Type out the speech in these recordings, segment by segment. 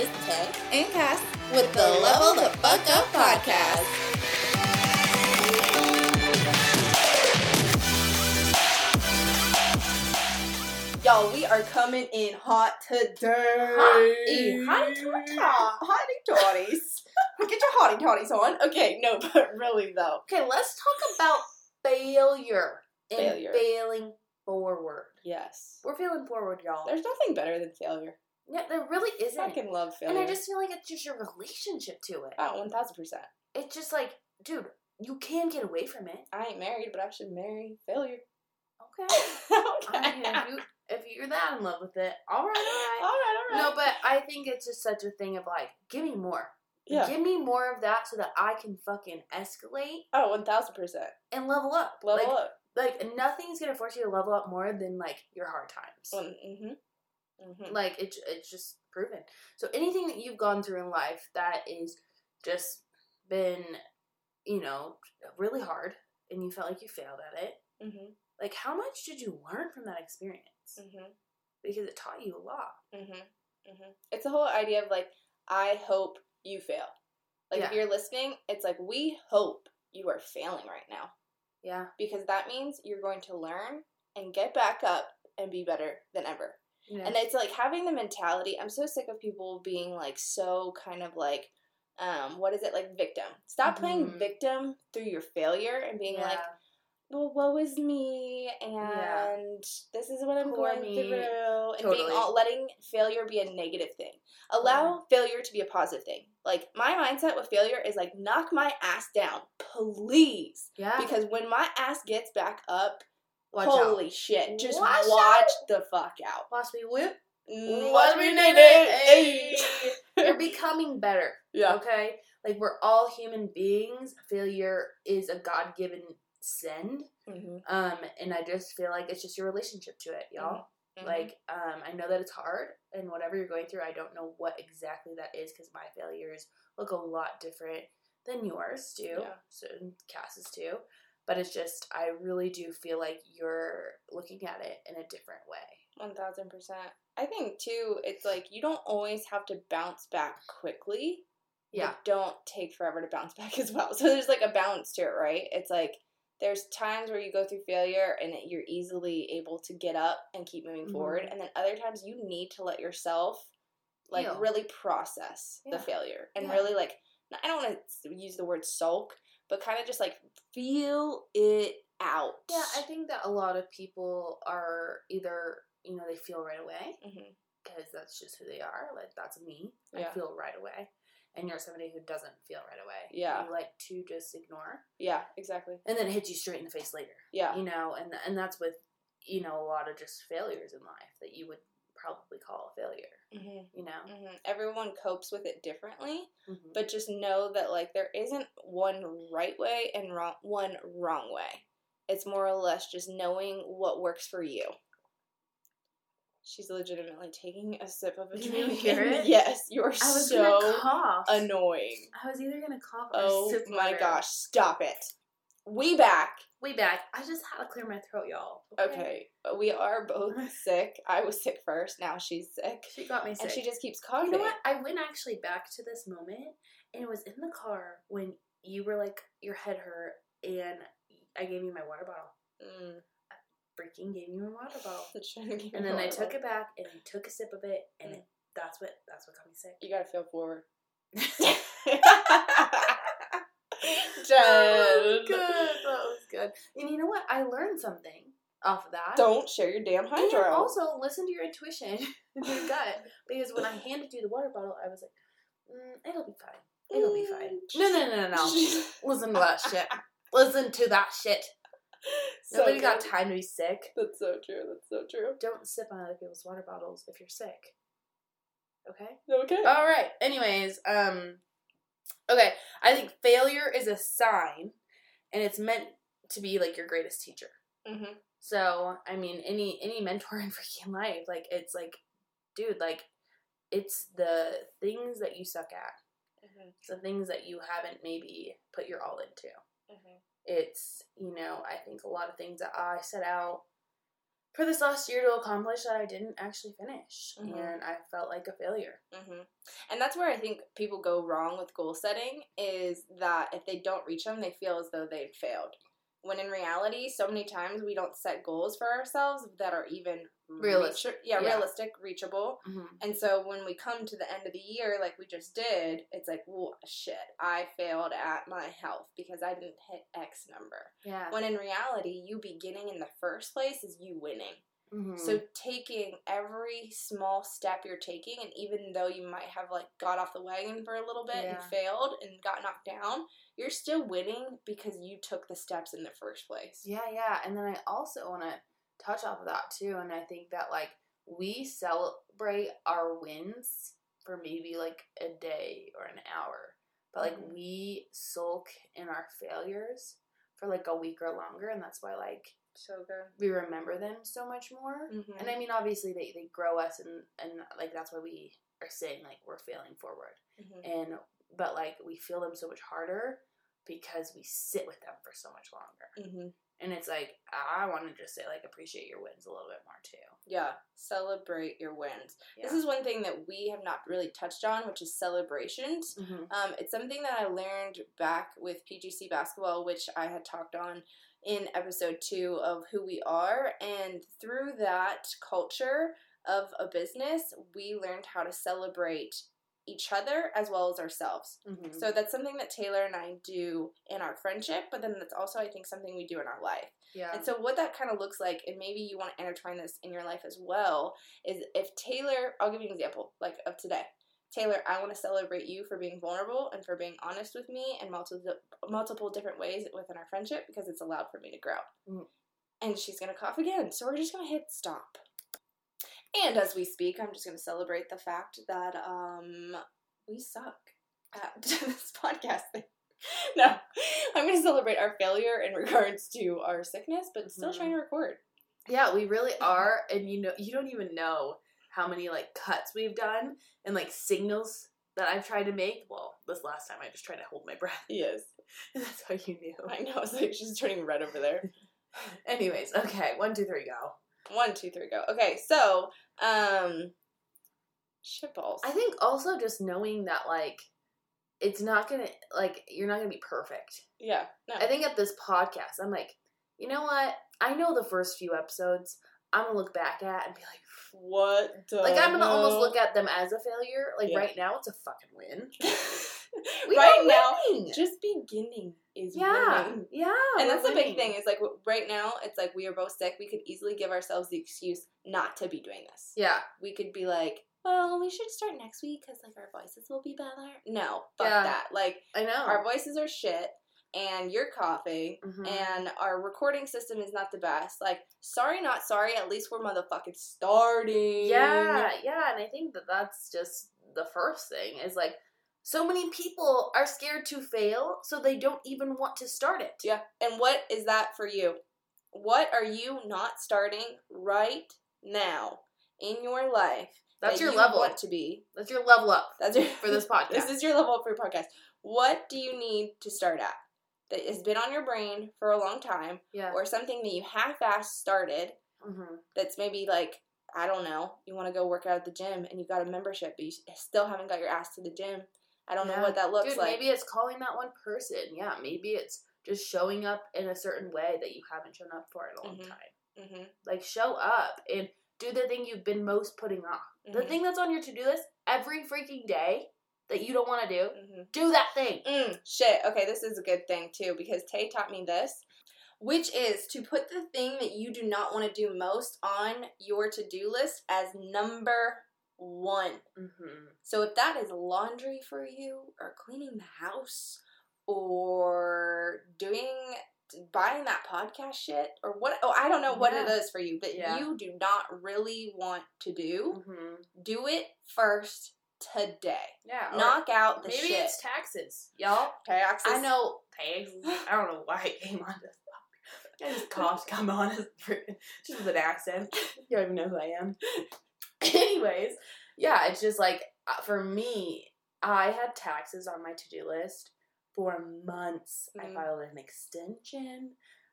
is And Cass. with the Level the Fuck Up podcast. Y'all, we are coming in hot today. Hotty, hotty toddy. Hotty toddies. Get your hotty toddies on. Okay, no, but really though. Okay, let's talk about failure and Failure. failing forward. Yes. We're failing forward, y'all. There's nothing better than failure. Yeah, there really isn't. fucking love failure. And. I just feel like it's just your relationship to it. Oh, 1000%. It's just like, dude, you can get away from it. I ain't married, but I should marry failure. Okay. okay. I mean, if you if you're that in love with it, all right, all right. all right, all right. No, but I think it's just such a thing of like, give me more. Yeah. Give me more of that so that I can fucking escalate Oh, 1000%. and level up. Level like, up. Like nothing's gonna force you to level up more than like your hard times. Mm-hmm. Mm-hmm. Like it's it's just proven. So anything that you've gone through in life that is just been, you know, really hard and you felt like you failed at it. Mm-hmm. Like how much did you learn from that experience? Mm-hmm. Because it taught you a lot. Mm-hmm. Mm-hmm. It's the whole idea of like, I hope you fail. Like if you're listening, it's like we hope you are failing right now Yeah. because that means you're going to learn and get back up and be better than ever. Yeah. And it's like having the mentality. I'm so sick of people being like so kind of like, um, what is it like victim? Stop playing Mhm. victim through your failure and being yeah. like, well, woe is me, and Yeah. this is what I'm Poor going me. through, and being all letting failure be a negative thing. Allow failure to be a positive thing. Like my mindset with failure is like knock my ass down, please, yeah. because when my ass gets back up, Watch holy out. shit, just Watch watch the fuck out. Watch me whip. Watch me need it. Hey. Hey. You're becoming better. Yeah. Okay? Like we're all human beings. Failure is a God given send. Mhm. Um, and I just feel like it's just your relationship to it, y'all. Mhm. Like, um, I know that it's hard and whatever you're going through, I don't know what exactly that is because my failures look a lot different than yours do. Yeah. So Cass's too. But it's just I really do feel like you're looking at it in a different way. One thousand percent. I think too, it's like you don't always have to bounce back quickly. Yeah. don't take forever to bounce back as well. So there's like a balance to it, right? It's like there's times where you go through failure and you're easily able to get up and keep moving forward, Mhm. and then other times you need to let yourself like really process the failure and Yeah. really like I don't want to use the word sulk, but kind of just like feel it out. Yeah, I think that a lot of people are either, you know, they feel right away mm-hmm. because that's just who they are. Like, that's me. Yeah. I feel right away. And you're somebody who doesn't feel right away. Yeah. You like to just ignore. Yeah, exactly. And then it hits you straight in the face later. Yeah. You know, and and that's with, you know, a lot of just failures in life that you would probably call a failure. Hmm You know? hmm Everyone copes with it differently. Mhm. but just know that like there isn't one right way and wrong one wrong way. It's more or less just knowing what works for you. She's legitimately taking a sip of a drink. hear it? Yes, you are so annoying. I was either gonna cough or Oh sip my water. gosh, stop it. We back. We back. I just had to clear my throat, y'all. Okay, we are both sick. I was sick first. Now she's sick, She got me sick. and she just keeps You coughing. know what? I went actually back to this moment, and it was in the car when you were like, your head hurt, and I gave you my water bottle. Mm, Freaking gave you my water bottle. trying to give And then I took it back, and I took a sip of it, and Mm. it, that's what that's what got me sick. You gotta feel forward. that was good. That was good. And you know what? I learned something off of that. Don't share your damn And hydro. also listen to your intuition and your gut. Because when I handed you the water bottle, I was like, mm, it'll be fine. It'll be fine. No, no, no, no, no. Listen to that shit. Listen to that shit. So Nobody got time to be sick. That's so true. That's so true. Don't sip on other people's water bottles if you're sick. Okay? Okay. All right. Anyways, um okay, I think failure is a sign and it's meant to be like your greatest teacher. mm-hmm. So, I mean, any any mentor in freaking life, like it's like dude, like it's the things that you suck at. Mm-hmm. The things that you haven't maybe put your all into. Mm-hmm. It's, you know, I think a lot of things that I set out for this last year to accomplish that I didn't actually finish, Mhm. and I felt like a failure. hmm And that's where I think people go wrong with goal setting is that if they don't reach them, they feel as though they've failed. When in reality, so many times we don't set goals for ourselves that are even Realistic. reach- yeah, Yeah. realistic, reachable. And so when we come to the end of the year, like we just did, it's like, well, shit, I failed at my health because I didn't hit X number. Yeah. When in reality, you beginning in the first place is you winning. Mhm. So taking every small step you're taking, and even though you might have like got off the wagon for a little bit Yeah. and failed and got knocked down, you're still winning because you took the steps in the first place. Yeah, yeah. And then I also want to touch off of that too. And I think that like we celebrate our wins for maybe like a day or an hour, but like Mhm. we sulk in our failures for like a week or longer. And that's why like So good. we remember them so much more. Mm-hmm. And I mean, obviously they, they grow us and, and like that's why we are saying like we're failing forward. Mm-hmm. And, but like we feel them so much harder because we sit with them for so much longer. Mm-hmm. And it's like I want to just say like appreciate your wins a little bit more too. Yeah, celebrate your wins. This is one thing that we have not really touched on, which is celebrations. Mhm. Um, it's something that I learned back with PGC basketball, which I had talked on in episode two of who we are. And through that culture of a business, we learned how to celebrate each other as well as ourselves. Mhm. So that's something that Taylor and I do in our friendship, but then that's also, I think, something we do in our life. yeah. And so, what that kind of looks like, and maybe you want to intertwine this in your life as well, is if Taylor, I'll give you an example, like of today. Taylor, I want to celebrate you for being vulnerable and for being honest with me in multiple multiple different ways within our friendship because it's allowed for me to grow. Mhm. And she's gonna cough again, so we're just gonna hit stop. And as we speak, I'm just gonna celebrate the fact that um we suck at this podcast thing. No, I'm gonna celebrate our failure in regards to our sickness, but still Mhm. trying to record. yeah, we really are, and you know, you don't even know how many like cuts we've done and like signals that I've tried to make. Well, this last time I just tried to hold my breath. Yes, That's how you knew. I know. It's like she's turning red over there. Anyways, okay, one, two, three, go. One, two, three, go. Okay, so um, shitballs. I think also just knowing that like it's not gonna like you're not gonna be perfect. yeah, no, I think at this podcast, I'm like, you know what? I know the first few episodes. I'm gonna look back at and be like, what? The like I'm gonna almost look at them as a failure. Like Yeah. right now, it's a fucking win. Right now, winning. just beginning is yeah, winning. yeah, And that's the big thing. Is like right now, it's like we are both sick. We could easily give ourselves the excuse not to be doing this. Yeah, We could be like, well, we should start next week because like our voices will be better. No, fuck Yeah. that. Like I know. our voices are shit, and you're coughing, Mhm. and our recording system is not the best. Like, sorry, not sorry. At least we're motherfucking starting. Yeah, yeah, and I think that that's just the first thing is like so many people are scared to fail, so they don't even want to start it. Yeah. And what is that for you? What are you not starting right now in your life? That's that your you level. Want to be. That's your level up. That's your, For this podcast. This is your level up for your podcast. What do you need to start at? That has been on your brain for a long time, Yeah. or something that you half-ass started hmm that's maybe like I don't know, you want to go work out at the gym and you got a membership, but you still haven't got your ass to the gym. I don't know what that looks Dude, like. maybe it's calling that one person. Yeah, maybe it's just showing up in a certain way that you haven't shown up for in a long Mhm. time. hmm Like show up and do the thing you've been most putting off. The Mhm. thing that's on your to do list every freaking day that you don't want to do. hmm Do that thing. Mm, shit. Okay, this is a good thing too because Tay taught me this, which is to put the thing that you do not want to do most on your to do list as number one. Mm-hmm. So if that is laundry for you, or cleaning the house, or doing buying that podcast shit, or what? Oh, I don't know what it Yeah. is for you that Yeah. you do not really want to do. Mm-hmm. Do it first today. Yeah. Knock out the maybe shit. it's taxes, y'all. Taxes. I know taxes. I don't know why it came on this. I just coughed come on just with an accent. You don't even know who I am. Anyways, yeah, it's just like uh, for me, I had taxes on my to do list for months. Mhm. I filed an extension.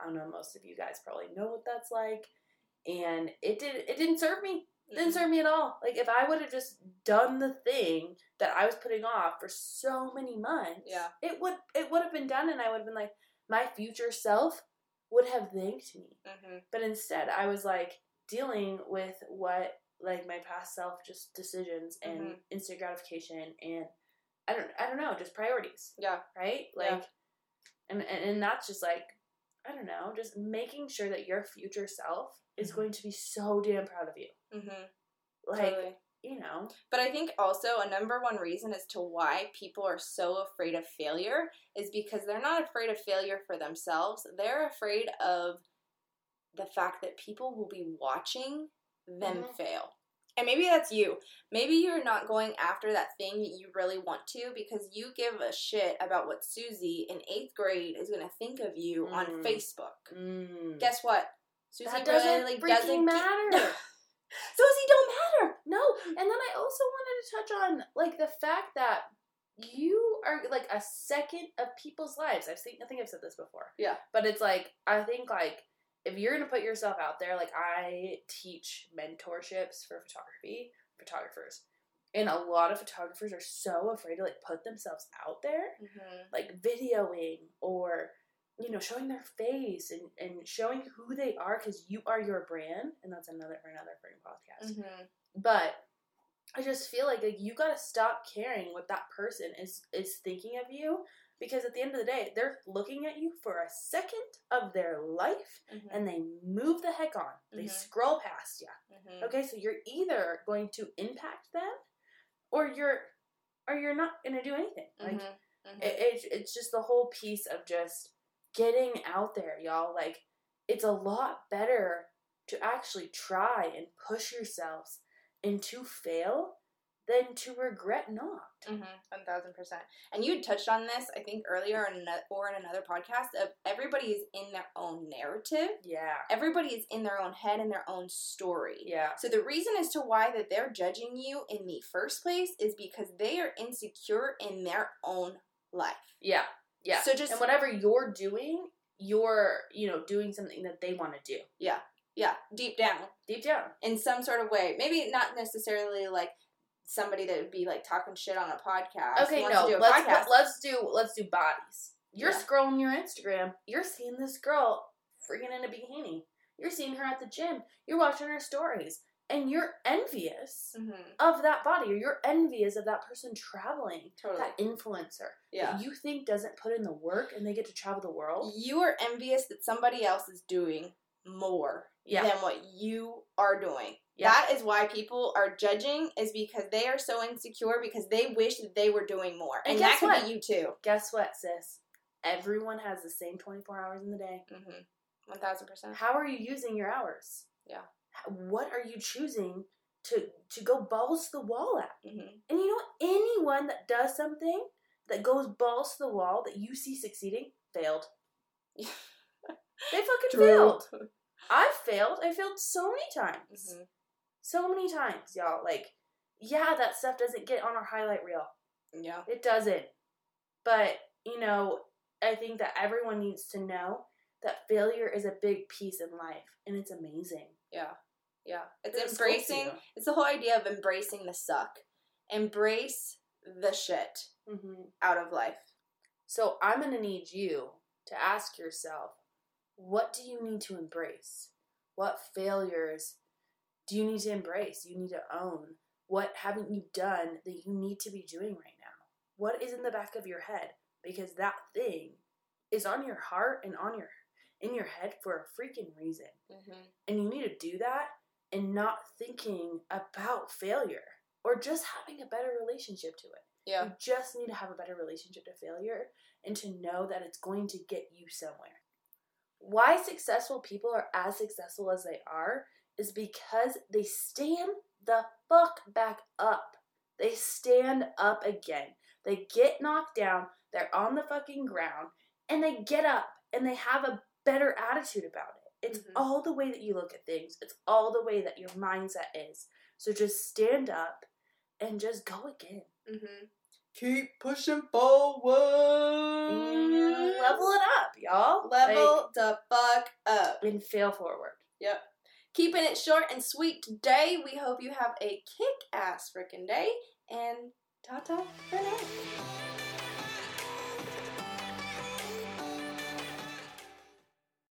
I don't know. Most of you guys probably know what that's like. and it did it didn't serve me. It didn't Mhm. serve me at all. Like if I would have just done the thing that I was putting off for so many months, Yeah. it would it would have been done, and I would have been like my future self would have thanked me. Mhm. But instead, I was like dealing with what like my past self just decisions and Mhm. instant gratification and I don't I don't know just priorities Yeah. right Yeah. like and, and and that's just like I don't know just making sure that your future self is Mhm. going to be so damn proud of you Mhm. like totally. you know But I think also a number one reason as to why people are so afraid of failure is because they're not afraid of failure for themselves. They're afraid of the fact that people will be watching them Mhm. fail. And maybe that's you. Maybe you're not going after that thing that you really want to because you give a shit about what Susie in eighth grade is going to think of you on Mm. Facebook. mm. Guess what? Susie that doesn't really doesn't matter Susie don't matter. No, and then I also wanted to touch on like the fact that you are like a second of people's lives. I've seen I think I've said this before. Yeah. But it's like I think like if you're gonna put yourself out there, like I teach mentorships for photography, photographers. And a lot of photographers are so afraid to like put themselves out there, Mm-hmm. like videoing or you know showing their face and, and showing who they are because you are your brand and that's another for another freaking podcast Mm-hmm. but I just feel like, like you gotta stop caring what that person is is thinking of you because at the end of the day, they're looking at you for a second of their life Mm-hmm. and they move the heck on. They Mhm. scroll past you. Mm-hmm. Okay, so you're either going to impact them or you're or you're not gonna do anything. Like Mm-hmm. it, it, it's just the whole piece of just getting out there, y'all. Like, it's a lot better to actually try and push yourselves and to fail than to regret not. Mm-hmm. One thousand percent. And you had touched on this, I think, earlier in ano- or in another podcast. Of everybody is in their own narrative. Yeah. Everybody is in their own head and their own story. Yeah. So the reason as to why that they're judging you in the first place is because they are insecure in their own life. Yeah. Yeah. So just and whatever you're doing, you're, you know, doing something that they want to do. Yeah. Yeah, deep down Deep down. in some sort of way. Maybe not necessarily like somebody that would be like talking shit on a podcast. Okay, wants no. to do Let's podcast. let's do let's do bodies. You're Yeah. scrolling your Instagram. You're seeing this girl freaking in a bikini. You're seeing her at the gym. You're watching her stories, and you're envious Mhm. of that body, or you're envious of that person traveling, Totally. that influencer Yeah. that you think doesn't put in the work, and they get to travel the world. You are envious that somebody else is doing more Yeah. than what you are doing. Yeah. That is why people are judging is because they are so insecure because they wish that they were doing more. And And, that guess could what? be you too. Guess what, sis? Everyone has the same 24 hours in the day. Mm-hmm. One thousand percent. How are you using your hours? Yeah. What are you choosing to to go balls to the wall at? Mm-hmm. And you know, anyone that does something that goes balls to the wall that you see succeeding failed. They fucking failed. I've failed. I failed so many times. Mm-hmm. So many times, y'all. Like, yeah, that stuff doesn't get on our highlight reel. Yeah. It doesn't. But, you know, I think that everyone needs to know that failure is a big piece in life and it's amazing. Yeah. Yeah. It's It sculpts embracing it's the whole idea of embracing the suck. Embrace the shit Mm-hmm. out of life. So I'm going to need you to ask yourself, what do you need to embrace? What failures do you need to embrace? You need to own. What haven't you done that you need to be doing right now? What is in the back of your head? Because that thing is on your heart and on your in your head for a freaking reason. Mm-hmm. And you need to do that and not thinking about failure or just having a better relationship to it. Yeah. You just need to have a better relationship to failure and to know that it's going to get you somewhere. Why successful people are as successful as they are is because they stand the fuck back up. They stand up again. They get knocked down, they're on the fucking ground, and they get up and they have a better attitude about it. It's Mhm. all the way that you look at things, it's all the way that your mindset is. So just stand up and just go again. Mm-hmm. Keep pushing forward. Level it up, y'all. Level the fuck up. And fail forward. Yep. Keeping it short and sweet today. We hope you have a kick ass freaking day. And ta ta for now.